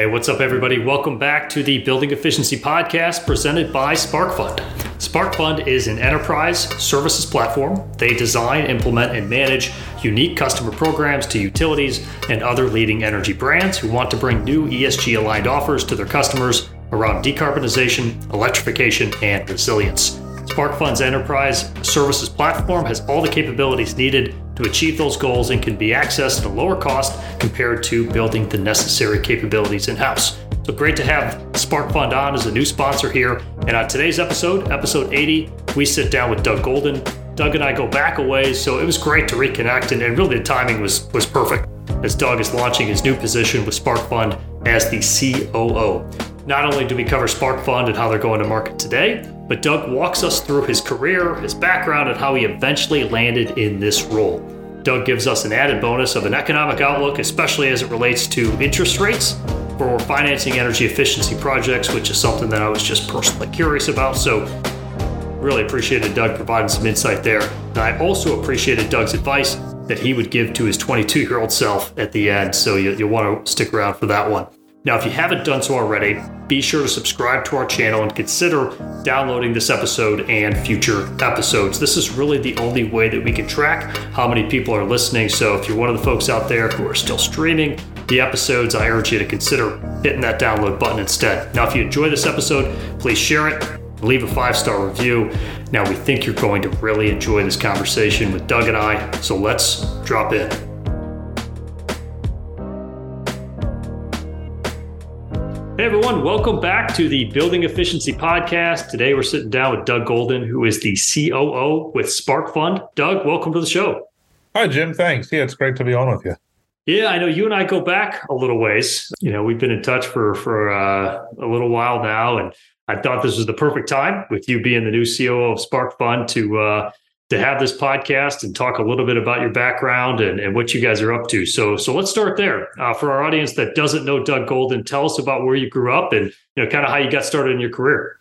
Hey, what's up, everybody? Welcome back to the Building Efficiency Podcast presented by SparkFund. SparkFund is an enterprise services platform. They design, implement, and manage unique customer programs to utilities and other leading energy brands who want to bring new ESG aligned offers to their customers around decarbonization, electrification, and resilience. SparkFund's enterprise services platform has all the capabilities needed to achieve those goals and can be accessed at a lower cost compared to building the necessary capabilities in house. So great to have SparkFund on as a new sponsor here. And on today's episode, episode 80, we sit down with Doug Golden. Doug and I go back a ways, so it was great to reconnect, and, and really the timing was was perfect as Doug is launching his new position with SparkFund as the COO. Not only do we cover SparkFund and how they're going to market today, but Doug walks us through his career, his background, and how he eventually landed in this role. Doug gives us an added bonus of an economic outlook, especially as it relates to interest rates for financing energy efficiency projects, which is something that I was just personally curious about. So, really appreciated Doug providing some insight there. And I also appreciated Doug's advice that he would give to his 22 year old self at the end. So, you, will want to stick around for that one. Now, if you haven't done so already, be sure to subscribe to our channel and consider downloading this episode and future episodes. This is really the only way that we can track how many people are listening. So, if you're one of the folks out there who are still streaming the episodes, I urge you to consider hitting that download button instead. Now, if you enjoy this episode, please share it, leave a five star review. Now, we think you're going to really enjoy this conversation with Doug and I, so let's drop in. Hey everyone, welcome back to the Building Efficiency Podcast. Today we're sitting down with Doug Golden, who is the COO with Spark Fund. Doug, welcome to the show. Hi, Jim. Thanks. Yeah, it's great to be on with you. Yeah, I know you and I go back a little ways. You know, we've been in touch for for uh, a little while now, and I thought this was the perfect time with you being the new COO of Spark Fund to uh, to have this podcast and talk a little bit about your background and, and what you guys are up to. So, so let's start there. Uh, for our audience that doesn't know Doug Golden, tell us about where you grew up and you know kind of how you got started in your career.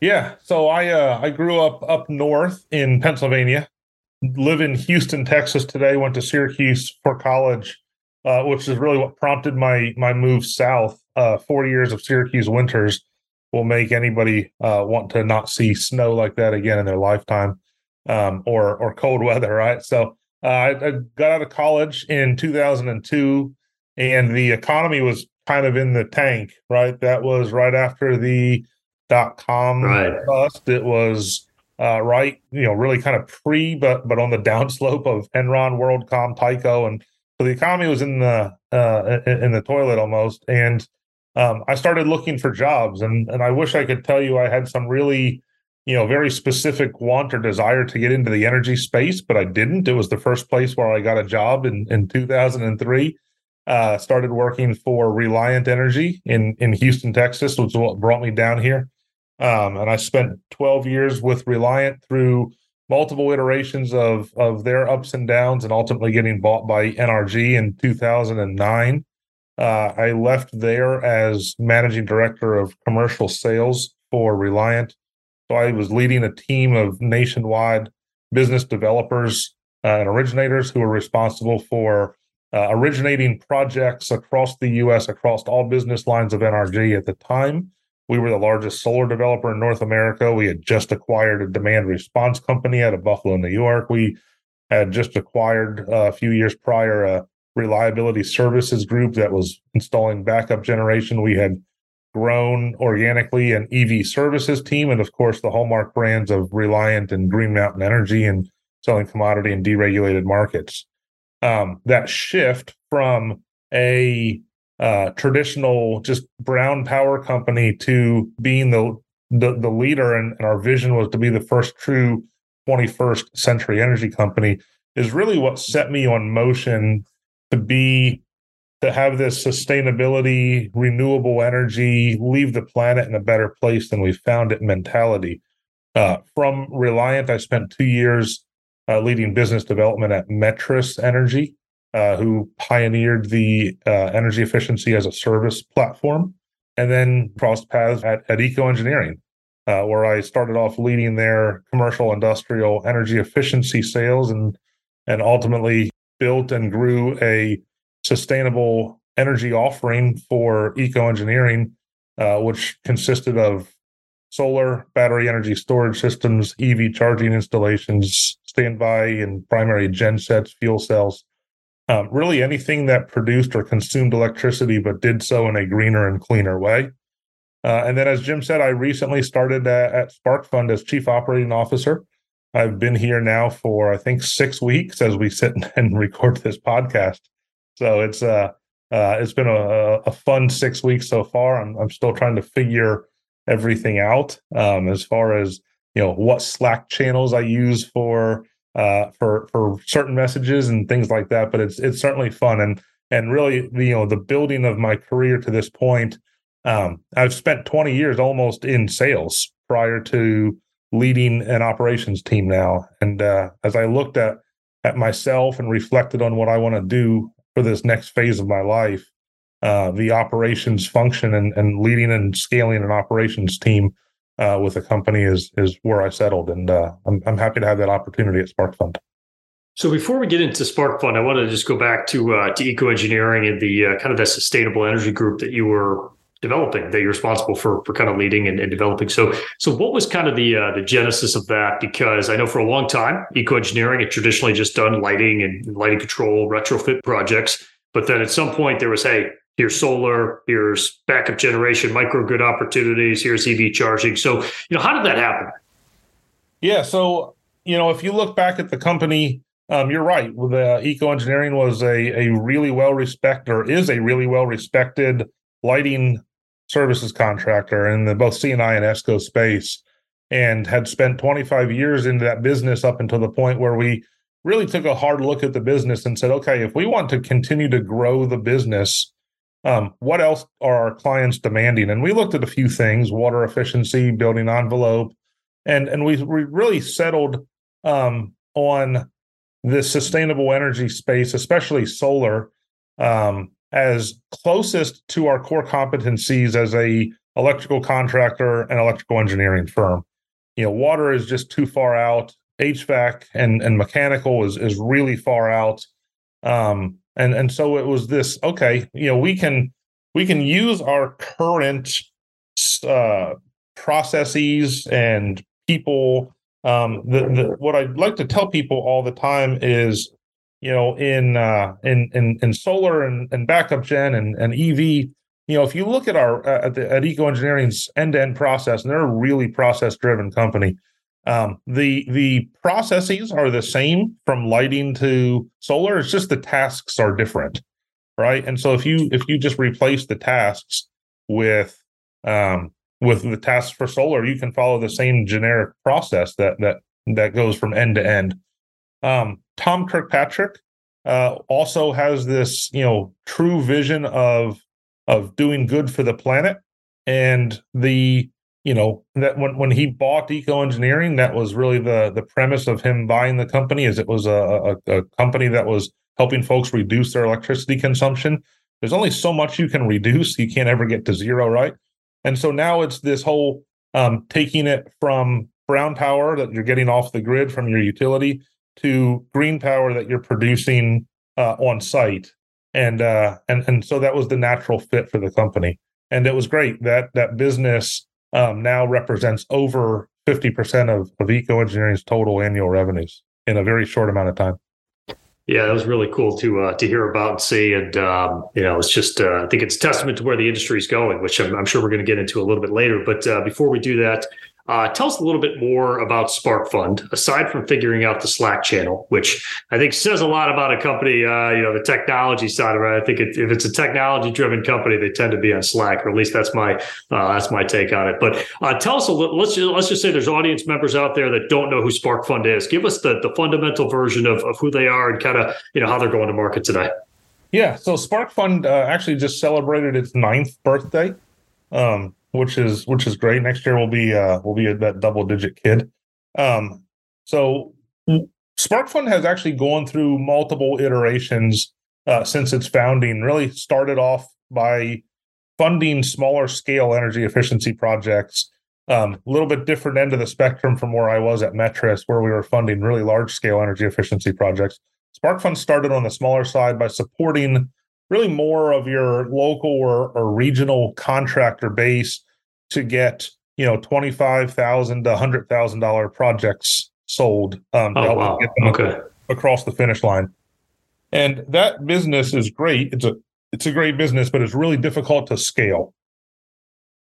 Yeah, so I uh, I grew up up north in Pennsylvania, live in Houston, Texas today. Went to Syracuse for college, uh, which is really what prompted my my move south. Uh, Four years of Syracuse winters will make anybody uh, want to not see snow like that again in their lifetime um, or or cold weather, right? So uh, I, I, got out of college in 2002, and the economy was kind of in the tank, right? That was right after the dot com right. bust. It was uh, right, you know, really kind of pre, but but on the downslope of Enron, WorldCom, Tyco, and so the economy was in the uh, in the toilet almost. And um, I started looking for jobs, and and I wish I could tell you I had some really you know, very specific want or desire to get into the energy space, but I didn't. It was the first place where I got a job in, in 2003. Uh, started working for Reliant Energy in, in Houston, Texas, which what brought me down here. Um, and I spent 12 years with Reliant through multiple iterations of, of their ups and downs and ultimately getting bought by NRG in 2009. Uh, I left there as managing director of commercial sales for Reliant so I was leading a team of nationwide business developers uh, and originators who were responsible for uh, originating projects across the U.S. across all business lines of NRG. At the time, we were the largest solar developer in North America. We had just acquired a demand response company out of Buffalo, New York. We had just acquired uh, a few years prior a reliability services group that was installing backup generation. We had grown organically an EV services team, and of course, the hallmark brands of Reliant and Green Mountain Energy and selling commodity and deregulated markets. Um, that shift from a uh, traditional just brown power company to being the the, the leader, and, and our vision was to be the first true 21st century energy company, is really what set me on motion to be to have this sustainability, renewable energy, leave the planet in a better place than we found it mentality. Uh, from Reliant, I spent two years uh, leading business development at Metrus Energy, uh, who pioneered the uh, energy efficiency as a service platform, and then crossed paths at, at Eco Engineering, uh, where I started off leading their commercial industrial energy efficiency sales and and ultimately built and grew a sustainable energy offering for eco engineering, uh, which consisted of solar, battery energy storage systems, EV charging installations, standby and primary gensets, fuel cells, um, really anything that produced or consumed electricity but did so in a greener and cleaner way. Uh, and then, as Jim said, I recently started at, at SparkFund as Chief Operating Officer. I've been here now for I think six weeks as we sit and record this podcast. So it's uh, uh it's been a, a fun six weeks so far. I'm I'm still trying to figure everything out um, as far as you know what Slack channels I use for uh, for for certain messages and things like that. But it's it's certainly fun and and really you know the building of my career to this point. Um, I've spent 20 years almost in sales prior to leading an operations team now. And uh, as I looked at at myself and reflected on what I want to do for this next phase of my life, uh, the operations function and, and leading and scaling an operations team uh, with a company is is where I settled, and uh, I'm I'm happy to have that opportunity at Spark Fund. So before we get into Spark Fund, I want to just go back to uh, to eco engineering and the uh, kind of that sustainable energy group that you were developing that you're responsible for for kind of leading and, and developing. So so what was kind of the uh, the genesis of that? Because I know for a long time, eco engineering had traditionally just done lighting and lighting control retrofit projects, but then at some point there was hey here's solar, here's backup generation, microgrid opportunities, here's EV charging. So, you know, how did that happen? Yeah. So, you know, if you look back at the company, um, you're right. The eco engineering was a, a really well respected or is a really well respected lighting services contractor in the both C&I and ESCO space and had spent 25 years into that business up until the point where we really took a hard look at the business and said, okay, if we want to continue to grow the business, um, what else are our clients demanding? And we looked at a few things: water efficiency, building envelope, and and we, we really settled um, on the sustainable energy space, especially solar, um, as closest to our core competencies as a electrical contractor and electrical engineering firm. You know, water is just too far out. HVAC and and mechanical is is really far out. Um, and and so it was this okay you know we can we can use our current uh, processes and people um, the, the what i'd like to tell people all the time is you know in uh, in in, in solar and, and backup gen and, and ev you know if you look at our uh, at, the, at eco engineering's end-to-end process and they're a really process driven company um, the the processes are the same from lighting to solar. It's just the tasks are different, right? And so if you if you just replace the tasks with um, with the tasks for solar, you can follow the same generic process that that that goes from end to end. Um, Tom Kirkpatrick uh, also has this you know true vision of of doing good for the planet. And the you know that when when he bought eco engineering that was really the the premise of him buying the company is it was a, a, a, company that was helping folks reduce their electricity consumption. There's only so much you can reduce. You can't ever get to zero right? And so now it's this whole um, taking it from brown power that you're getting off the grid from your utility to green power that you're producing uh, on site and uh, and and so that was the natural fit for the company and it was great that that business um, now represents over 50% of, of eco engineering's total annual revenues in a very short amount of time. Yeah, that was really cool to uh, to hear about and see, and um, you know, it's just uh, I think it's testament to where the industry is going, which I'm, I'm sure we're going to get into a little bit later. But uh, before we do that, uh, tell us a little bit more about Spark Fund, aside from figuring out the Slack channel, which I think says a lot about a company. Uh, you know, the technology side of it. I think it, if it's a technology-driven company, they tend to be on Slack, or at least that's my uh, that's my take on it. But uh, tell us a little. Let's just, let's just say there's audience members out there that don't know who Spark Fund is. Give us the the fundamental version of, of who they are and kind of you know how they're going to market today. Yeah, so Spark Fund uh, actually just celebrated its ninth birthday. Um, which is which is great. Next year we'll be uh we'll be that double digit kid. Um, so SparkFund has actually gone through multiple iterations uh, since its founding. Really started off by funding smaller scale energy efficiency projects. Um, a little bit different end of the spectrum from where I was at Metrus, where we were funding really large scale energy efficiency projects. SparkFund started on the smaller side by supporting really more of your local or, or regional contractor base to get you know twenty five thousand to hundred thousand dollar projects sold um, oh, wow. okay. across the finish line. And that business is great. It's a it's a great business, but it's really difficult to scale.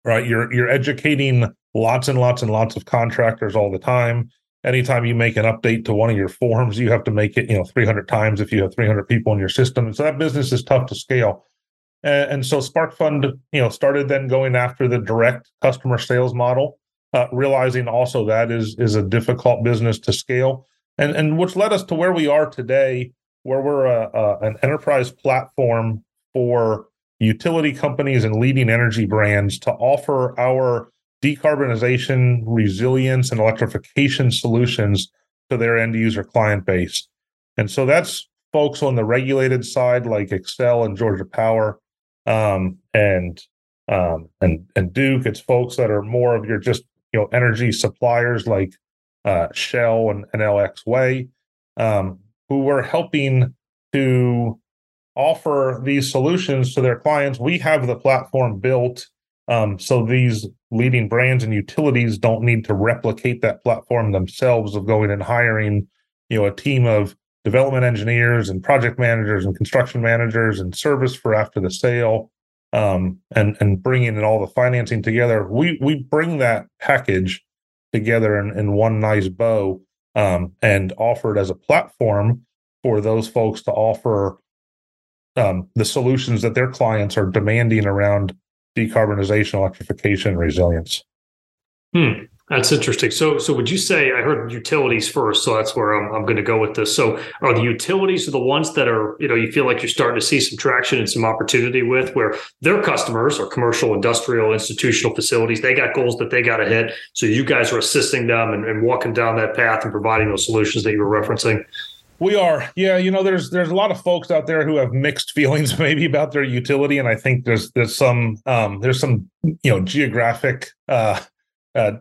Right? You're you're educating lots and lots and lots of contractors all the time. Anytime you make an update to one of your forms, you have to make it, you know, 300 times if you have 300 people in your system. And so that business is tough to scale. And, and so SparkFund, you know, started then going after the direct customer sales model, uh, realizing also that is is a difficult business to scale, and and which led us to where we are today, where we're a, a, an enterprise platform for utility companies and leading energy brands to offer our decarbonization, resilience, and electrification solutions to their end user client base. And so that's folks on the regulated side like Xcel and Georgia Power, um, and um, and and Duke. It's folks that are more of your just you know energy suppliers like uh, Shell and, and LX Way, um, who were helping to offer these solutions to their clients. We have the platform built um, so these leading brands and utilities don't need to replicate that platform themselves of going and hiring, you know, a team of development engineers and project managers and construction managers and service for after the sale um, and and bringing in all the financing together. We we bring that package together in, in one nice bow um, and offer it as a platform for those folks to offer um, the solutions that their clients are demanding around decarbonization, electrification, resilience. Hmm. That's interesting. So, so would you say I heard utilities first? So that's where I'm, I'm going to go with this. So, are the utilities the ones that are you know you feel like you're starting to see some traction and some opportunity with where their customers or commercial, industrial, institutional facilities they got goals that they got to hit. So you guys are assisting them and, and walking down that path and providing those solutions that you were referencing. We are, yeah. You know, there's there's a lot of folks out there who have mixed feelings maybe about their utility, and I think there's there's some um, there's some you know geographic uh, uh,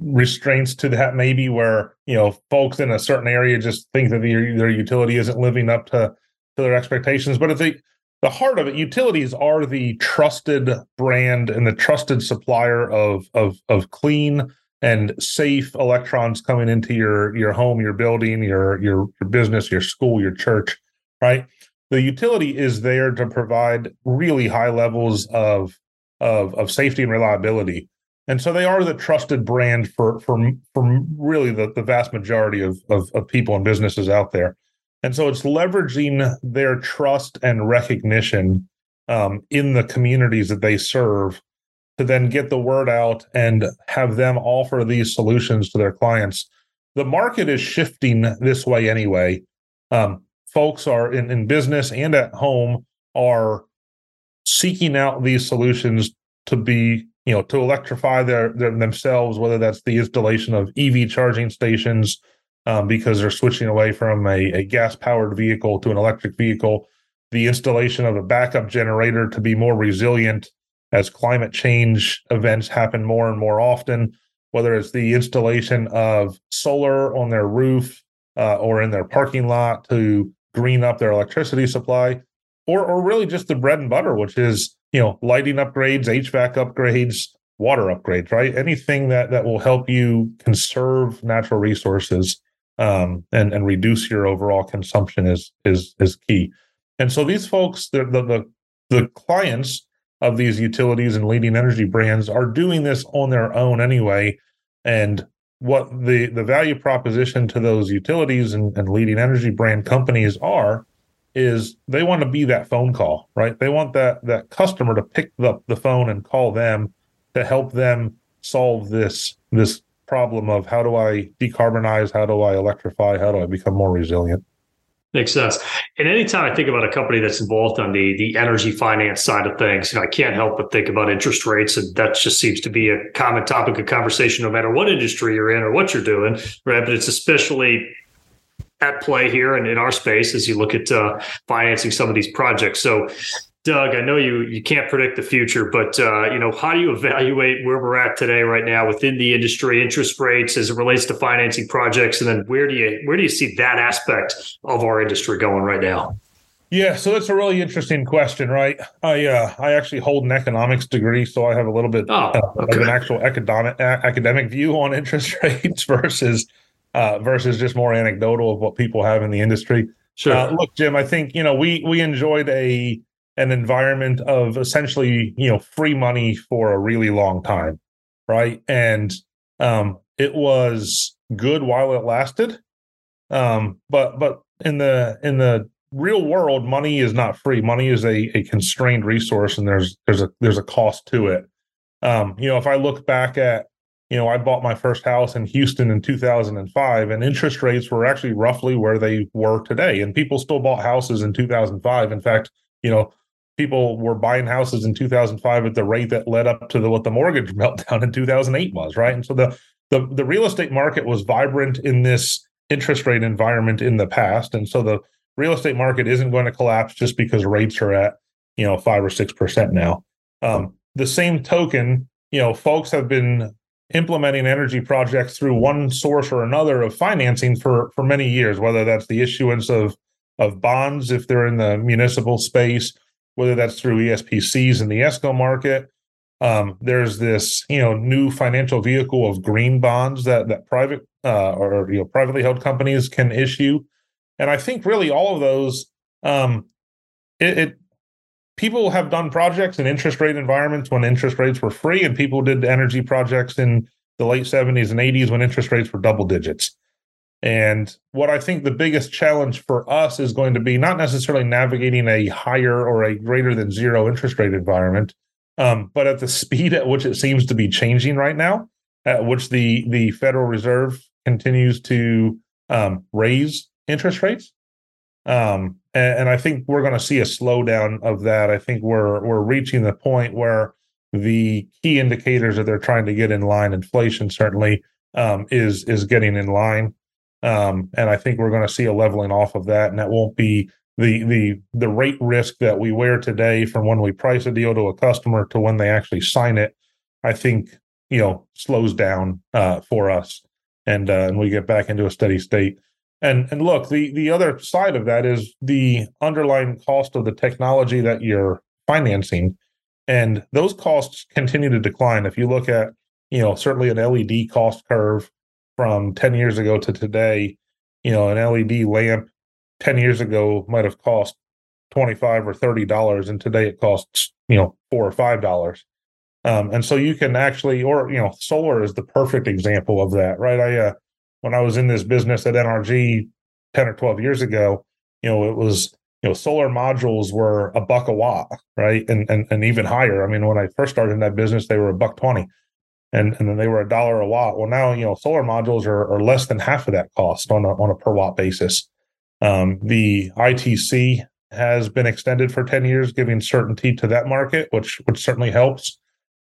restraints to that maybe where you know folks in a certain area just think that their, their utility isn't living up to to their expectations. But at the the heart of it, utilities are the trusted brand and the trusted supplier of of of clean and safe electrons coming into your your home, your building, your your your business, your school, your church, right? The utility is there to provide really high levels of of of safety and reliability. And so they are the trusted brand for for for really the, the vast majority of, of, of people and businesses out there. And so it's leveraging their trust and recognition um, in the communities that they serve to then get the word out and have them offer these solutions to their clients. The market is shifting this way anyway. Um, folks are in, in business and at home are seeking out these solutions to be, you know, to electrify their, their themselves, whether that's the installation of EV charging stations, um, because they're switching away from a, a gas powered vehicle to an electric vehicle, the installation of a backup generator to be more resilient as climate change events happen more and more often, whether it's the installation of solar on their roof uh, or in their parking lot to green up their electricity supply, or or really just the bread and butter, which is you know lighting upgrades, HVAC upgrades, water upgrades, right? Anything that that will help you conserve natural resources um, and and reduce your overall consumption is is is key. And so these folks, the the the, the clients of these utilities and leading energy brands are doing this on their own anyway. And what the, the value proposition to those utilities and, and leading energy brand companies are is they want to be that phone call, right? They want that that customer to pick up the phone and call them to help them solve this this problem of how do I decarbonize, how do I electrify, how do I become more resilient. Makes sense. And anytime I think about a company that's involved on the the energy finance side of things, you know, I can't help but think about interest rates, and that just seems to be a common topic of conversation, no matter what industry you're in or what you're doing, right? But it's especially at play here and in our space as you look at uh, financing some of these projects. So Doug, I know you you can't predict the future, but uh, you know how do you evaluate where we're at today, right now, within the industry, interest rates as it relates to financing projects, and then where do you where do you see that aspect of our industry going right now? Yeah, so that's a really interesting question, right? I uh, I actually hold an economics degree, so I have a little bit oh, okay. of an actual academic academic view on interest rates versus uh, versus just more anecdotal of what people have in the industry. Sure. Uh, look, Jim, I think you know we we enjoyed a an environment of essentially you know free money for a really long time, right? And um, it was good while it lasted, um, but but in the in the real world, money is not free. Money is a, a constrained resource, and there's there's a there's a cost to it. Um, you know, if I look back at, you know, I bought my first house in Houston in 2005, and interest rates were actually roughly where they were today, and people still bought houses in 2005. In fact, you know, people were buying houses in 2005 at the rate that led up to the, what the mortgage meltdown in 2008 was, right? And so the the the real estate market was vibrant in this interest rate environment in the past, and so the real estate market isn't going to collapse just because rates are at you know five or six percent now. Um, the same token, you know, folks have been implementing energy projects through one source or another of financing for for many years, whether that's the issuance of of bonds if they're in the municipal space, whether that's through ESPCs in the ESCO market. Um, there's this, you know, new financial vehicle of green bonds that that private uh, or you know privately held companies can issue and I think really all of those, um, it, it people have done projects in interest rate environments when interest rates were free, and people did energy projects in the late 70s and 80s when interest rates were double digits. And what I think the biggest challenge for us is going to be not necessarily navigating a higher or a greater than zero interest rate environment, um, but at the speed at which it seems to be changing right now, at which the the Federal Reserve continues to um, raise interest rates. Um, and, and I think we're going to see a slowdown of that. I think we're we're reaching the point where the key indicators that they're trying to get in line, inflation certainly um, is is getting in line, um, and I think we're going to see a leveling off of that, and that won't be the the the rate risk that we wear today from when we price a deal to a customer to when they actually sign it. I think you know slows down uh, for us, and uh, and we get back into a steady state. And and look, the the other side of that is the underlying cost of the technology that you're financing, and those costs continue to decline. If you look at you know certainly an LED cost curve from 10 years ago to today, you know an LED lamp 10 years ago might have cost 25 or 30 dollars and today it costs you know four or five dollars um, and so you can actually or you know solar is the perfect example of that right i uh, when I was in this business at NRG 10 or 12 years ago, you know, it was, you know, solar modules were a buck a watt, right? And and and even higher. I mean, when I first started in that business, they were a buck 20 and, and then they were a dollar a watt. Well, now, you know, solar modules are, are less than half of that cost on a, on a per watt basis. Um, the ITC has been extended for 10 years, giving certainty to that market, which which certainly helps.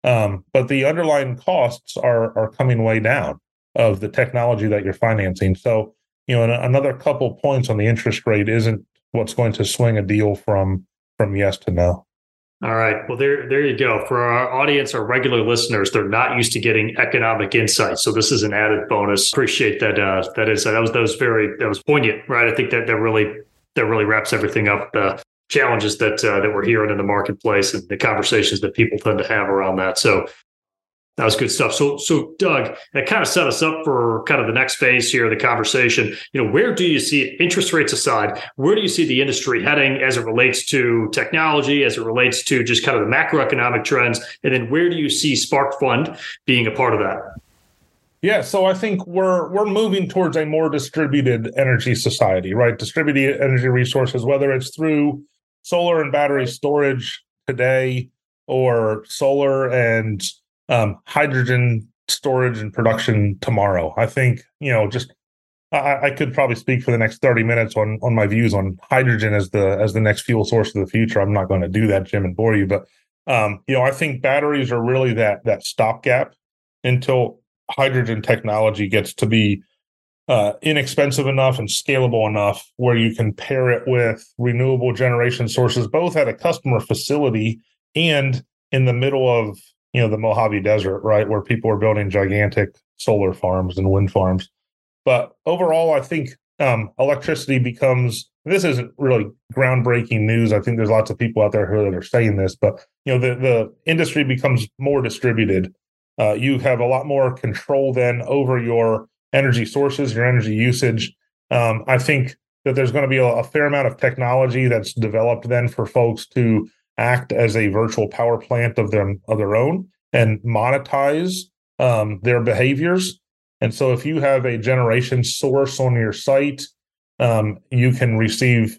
Um, but the underlying costs are are coming way down of the technology that you're financing. So, you know, another couple points on the interest rate isn't what's going to swing a deal from from yes to no. All right. Well, there, there you go. For our audience, our regular listeners, they're not used to getting economic insight, so this is an added bonus. Appreciate that. Uh, that is that was that was very that was poignant, right? I think that that really that really wraps everything up. The challenges that uh, that we're hearing in the marketplace and the conversations that people tend to have around that. So that was good stuff. So, so Doug, that kind of set us up for kind of the next phase here the conversation. You know, where do you see interest rates aside? Where do you see the industry heading as it relates to technology, as it relates to just kind of the macroeconomic trends, and then where do you see Spark Fund being a part of that? Yeah, so I think we're we're moving towards a more distributed energy society, right? Distributed energy resources, whether it's through solar and battery storage today, or solar and um, hydrogen storage and production tomorrow. I think you know just I, I, could probably speak for the next thirty minutes on on my views on hydrogen as the as the next fuel source of the future. I'm not going to do that, Jim, and bore you, but um, you know I think batteries are really that that stopgap until hydrogen technology gets to be uh, inexpensive enough and scalable enough where you can pair it with renewable generation sources, both at a customer facility and in the middle of you know the Mojave Desert, right, where people are building gigantic solar farms and wind farms. But overall, I think um, electricity becomes this isn't really groundbreaking news. I think there's lots of people out there who are saying this, but you know, the the industry becomes more distributed. Uh, you have a lot more control then over your energy sources, your energy usage. Um, I think that there's going to be a, a, fair amount of technology that's developed then for folks to act as a virtual power plant of them of their own and monetize um, their behaviors. And so, if you have a generation source on your site, um, you can receive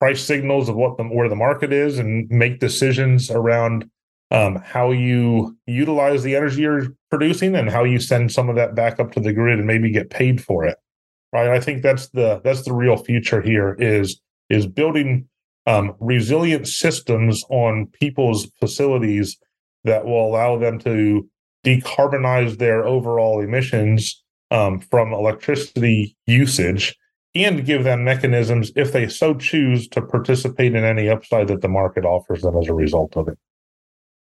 price signals of what the where the market is and make decisions around um, how you utilize the energy you're producing and how you send some of that back up to the grid and maybe get paid for it right i think that's the that's the real future here is is building um, resilient systems on people's facilities that will allow them to decarbonize their overall emissions um, from electricity usage and give them mechanisms if they so choose to participate in any upside that the market offers them as a result of it.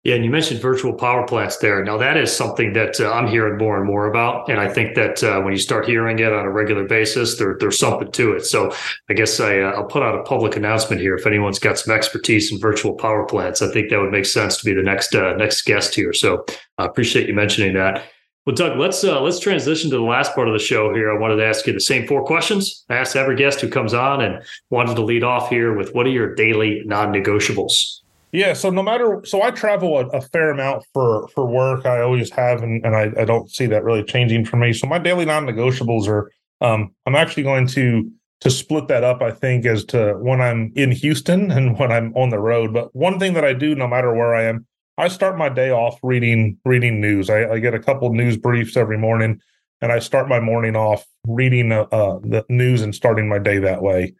Yeah, and you mentioned virtual power plants there. Now, that is something that uh, I'm hearing more and more about. And I think that uh, when you start hearing it on a regular basis, there, there's something to it. So I guess I, uh, I'll put out a public announcement here. If anyone's got some expertise in virtual power plants, I think that would make sense to be the next uh, next guest here. So I appreciate you mentioning that. Well, Doug, let's uh, let's transition to the last part of the show here. I wanted to ask you the same four questions. I asked every guest who comes on, and wanted to lead off here with what are your daily non-negotiables? Yeah, so no matter so I travel a, a, fair amount for for work. I always have, and, and I, I don't see that really changing for me. So my daily non-negotiables are um, I'm actually going to to split that up. I think as to when I'm in Houston and when I'm on the road. But one thing that I do, no matter where I am, I start my day off reading reading news. I, I get a couple news briefs every morning, and I start my morning off reading uh, uh, the news and starting my day that way.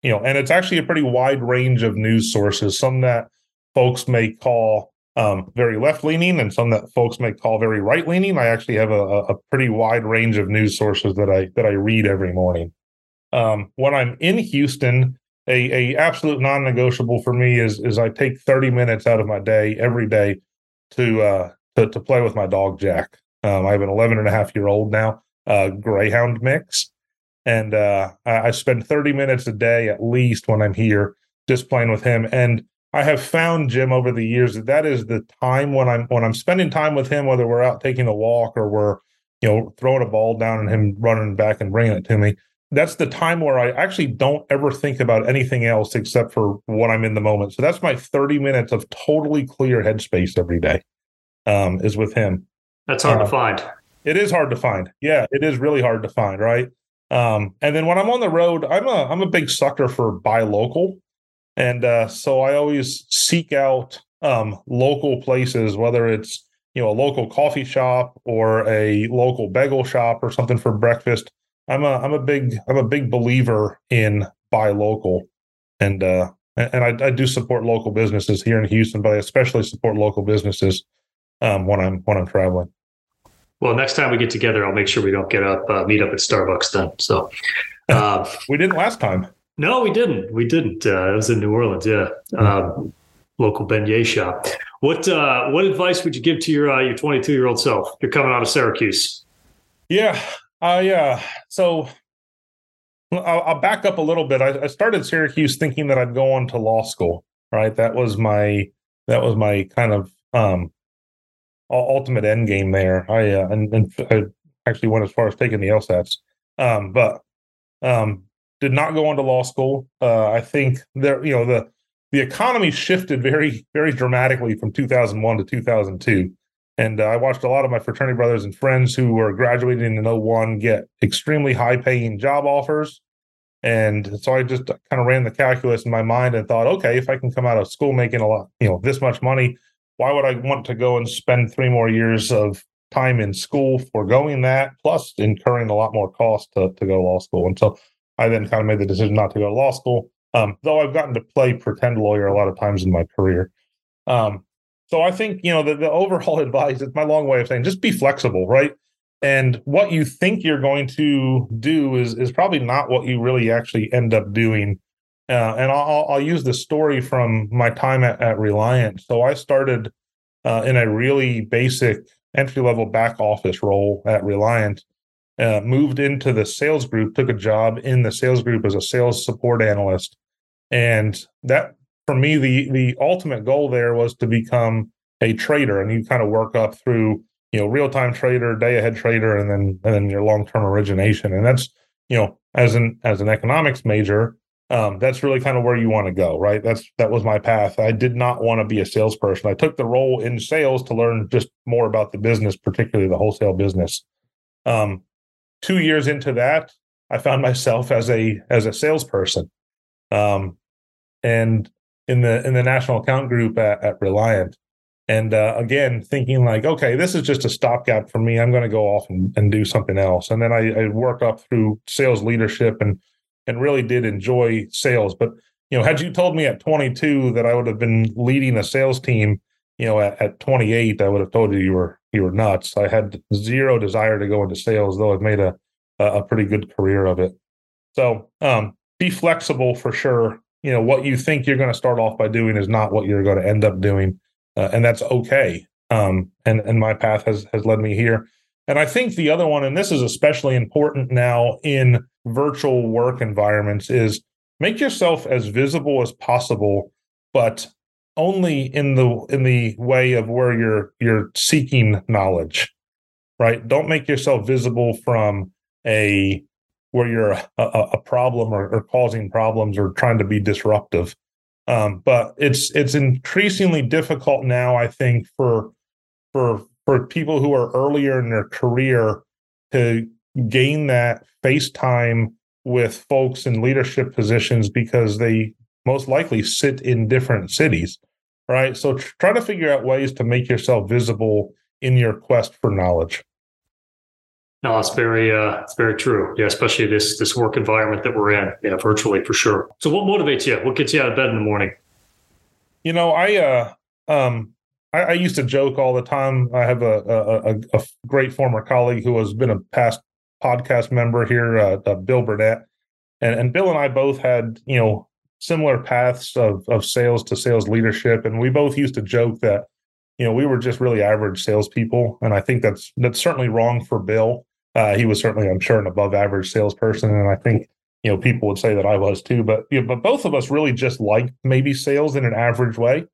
You know, and it's actually a pretty wide range of news sources. Some that folks may call um, very left leaning and some that folks may call very right leaning. I actually have a, a, pretty wide range of news sources that I that I read every morning. Um, when I'm in Houston, a, a absolute non-negotiable for me is is I take 30 minutes out of my day every day to uh, to, to play with my dog Jack. Um, I have an 11 and a half year old now, uh, Greyhound mix, and uh, I, I spend 30 minutes a day at least when I'm here just playing with him. And I have found Jim over the years that that is the time when I'm when I'm spending time with him, whether we're out taking a walk or we're you know throwing a ball down and him running back and bringing it to me. That's the time where I actually don't ever think about anything else except for what I'm in the moment. So that's my 30 minutes of totally clear headspace every day. Um, is with him. That's hard uh, to find. It is hard to find. Yeah, it is really hard to find. Right. Um, and then when I'm on the road, I'm a I'm a big sucker for buy local. And uh, so I always seek out um, local places, whether it's you know a local coffee shop or a local bagel shop or something for breakfast. I'm a I'm a big I'm a big believer in buy local, and uh, and I, I do support local businesses here in Houston, but I especially support local businesses um, when I'm when I'm traveling. Well, next time we get together, I'll make sure we don't get up uh, meet up at Starbucks then. So uh, we didn't last time. No, we didn't. We didn't. Uh, it was in New Orleans. Yeah, um, local beignet shop. What uh, what advice would you give to your uh, your 22 year old self? You're coming out of Syracuse. Yeah, uh, yeah. So I'll, I'll back up a little bit. I, I, started Syracuse thinking that I'd go on to law school. Right, that was my that was my kind of um, ultimate end game there. I uh, and, and I actually went as far as taking the LSATs. Um, but um, did not go on to law school. Uh, I think there, you know, the the economy shifted very, very dramatically from 2001 to 2002. And uh, I watched a lot of my fraternity brothers and friends who were graduating in 01 get extremely high paying job offers. And so I just kind of ran the calculus in my mind and thought, okay, if I can come out of school making a lot, you know, this much money, why would I want to go and spend three more years of time in school foregoing that, plus incurring a lot more cost to, to go to law school? And so I then kind of made the decision not to go to law school. Um, though I've gotten to play pretend lawyer a lot of times in my career. Um, so I think you know the, the overall advice. It's my long way of saying just be flexible, right? And what you think you're going to do is is probably not what you really actually end up doing. Uh, and I'll, I'll use the story from my time at, at Reliant. So I started uh, in a really basic entry level back office role at Reliant uh, moved into the sales group, took a job in the sales group as a sales support analyst. And that, for me, the the ultimate goal there was to become a trader, and you kind of work up through, you know, real time trader, day ahead trader, and then and then your long term origination. And that's, you know, as an as an economics major, um, that's really kind of where you want to go, right? That's that was my path. I did not want to be a salesperson. I took the role in sales to learn just more about the business, particularly the wholesale business. Um, two years into that, I found myself as a as a salesperson, um, and in the in the national account group at, at Reliant. And uh, again, thinking like, okay, this is just a stopgap for me. I'm going to go off and, and do something else. And then I, I work up through sales leadership and and really did enjoy sales. But you know, had you told me at 22 that I would have been leading a sales team, you know, at, at 28, I would have told you you were you were nuts. I had zero desire to go into sales, though I've made a a pretty good career of it. So um, be flexible for sure. You know, what you think you're going to start off by doing is not what you're going to end up doing, uh, and that's okay. Um, and and my path has has led me here. And I think the other one, and this is especially important now in virtual work environments, is make yourself as visible as possible, but only in the in the way of where you're you're seeking knowledge. Right? Don't make yourself visible from a where you're a, a problem or, or, causing problems or trying to be disruptive. Um, but it's it's increasingly difficult now, I think, for for for people who are earlier in their career to gain that face time with folks in leadership positions because they most likely sit in different cities right so try to figure out ways to make yourself visible in your quest for knowledge no, it's very, uh, it's very true. Yeah, especially this this work environment that we're in. Yeah, virtually for sure. So, what motivates you? What gets you out of bed in the morning? You know, I uh, um, I, I, used to joke all the time. I have a, a, a, great former colleague who has been a past podcast member here, uh, uh, Bill Burnett, and, and Bill and I both had you know similar paths of of sales to sales leadership, and we both used to joke that you know we were just really average salespeople, and I think that's that's certainly wrong for Bill. Uh, he was certainly, I'm sure, an above average salesperson, and I think you know people would say that I was too. But you know, but both of us really just liked maybe sales in an average way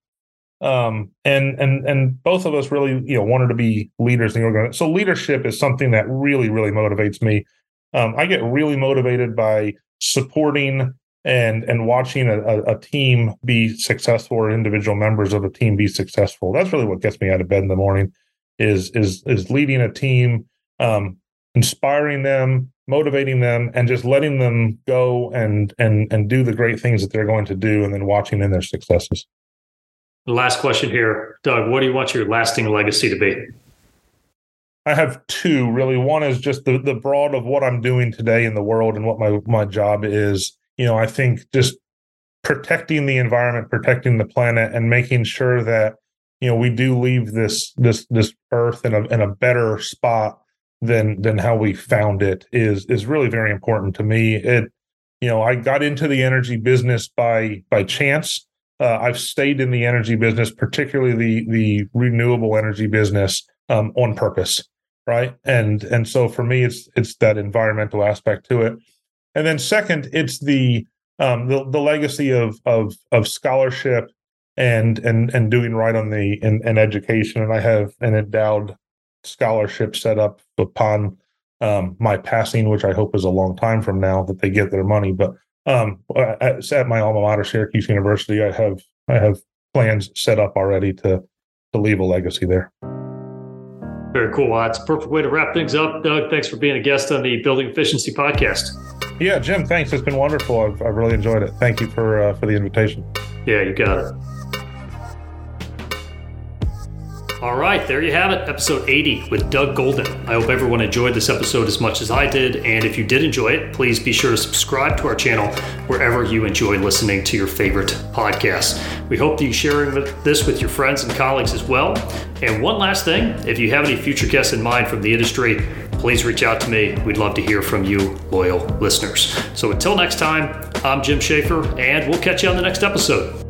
um, and and and both of us really you know wanted to be leaders in the organization. So leadership is something that really really motivates me. Um, I get really motivated by supporting and and watching a, a, team be successful or individual members of a team be successful. That's really what gets me out of bed in the morning. Is is is leading a team, um, inspiring them, motivating them, and just letting them go and and and do the great things that they're going to do, and then watching in their successes. Last question here, Doug, what do you want your lasting legacy to be? I have two really. One is just the the broad of what I'm doing today in the world and what my my job is. You know, I think just protecting the environment, protecting the planet, and making sure that you know we do leave this this this earth in a in a better spot than than how we found it is is really very important to me. It you know I got into the energy business by by chance uh, I've stayed in the energy business, particularly the the renewable energy business, um, on purpose, right? And and so for me, it's it's that environmental aspect to it, and then second, it's the um, the, the legacy of of of scholarship and and and doing right on the in, in education. And I have an endowed scholarship set up upon um, my passing, which I hope is a long time from now that they get their money, but um, at, at my alma mater, Syracuse University, I have I have plans set up already to to leave a legacy there. Very cool. Well, that's a perfect way to wrap things up. Doug, thanks for being a guest on the Building Efficiency Podcast. Yeah, Jim, thanks. It's been wonderful. I've, I've really enjoyed it. Thank you for uh, for the invitation. Yeah, you got it. All right, there you have it, episode 80 with Doug Golden. I hope everyone enjoyed this episode as much as I did. And if you did enjoy it, please be sure to subscribe to our channel wherever you enjoy listening to your favorite podcasts. We hope that you share this with your friends and colleagues as well. And one last thing if you have any future guests in mind from the industry, please reach out to me. We'd love to hear from you, loyal listeners. So until next time, I'm Jim Schaefer, and we'll catch you on the next episode.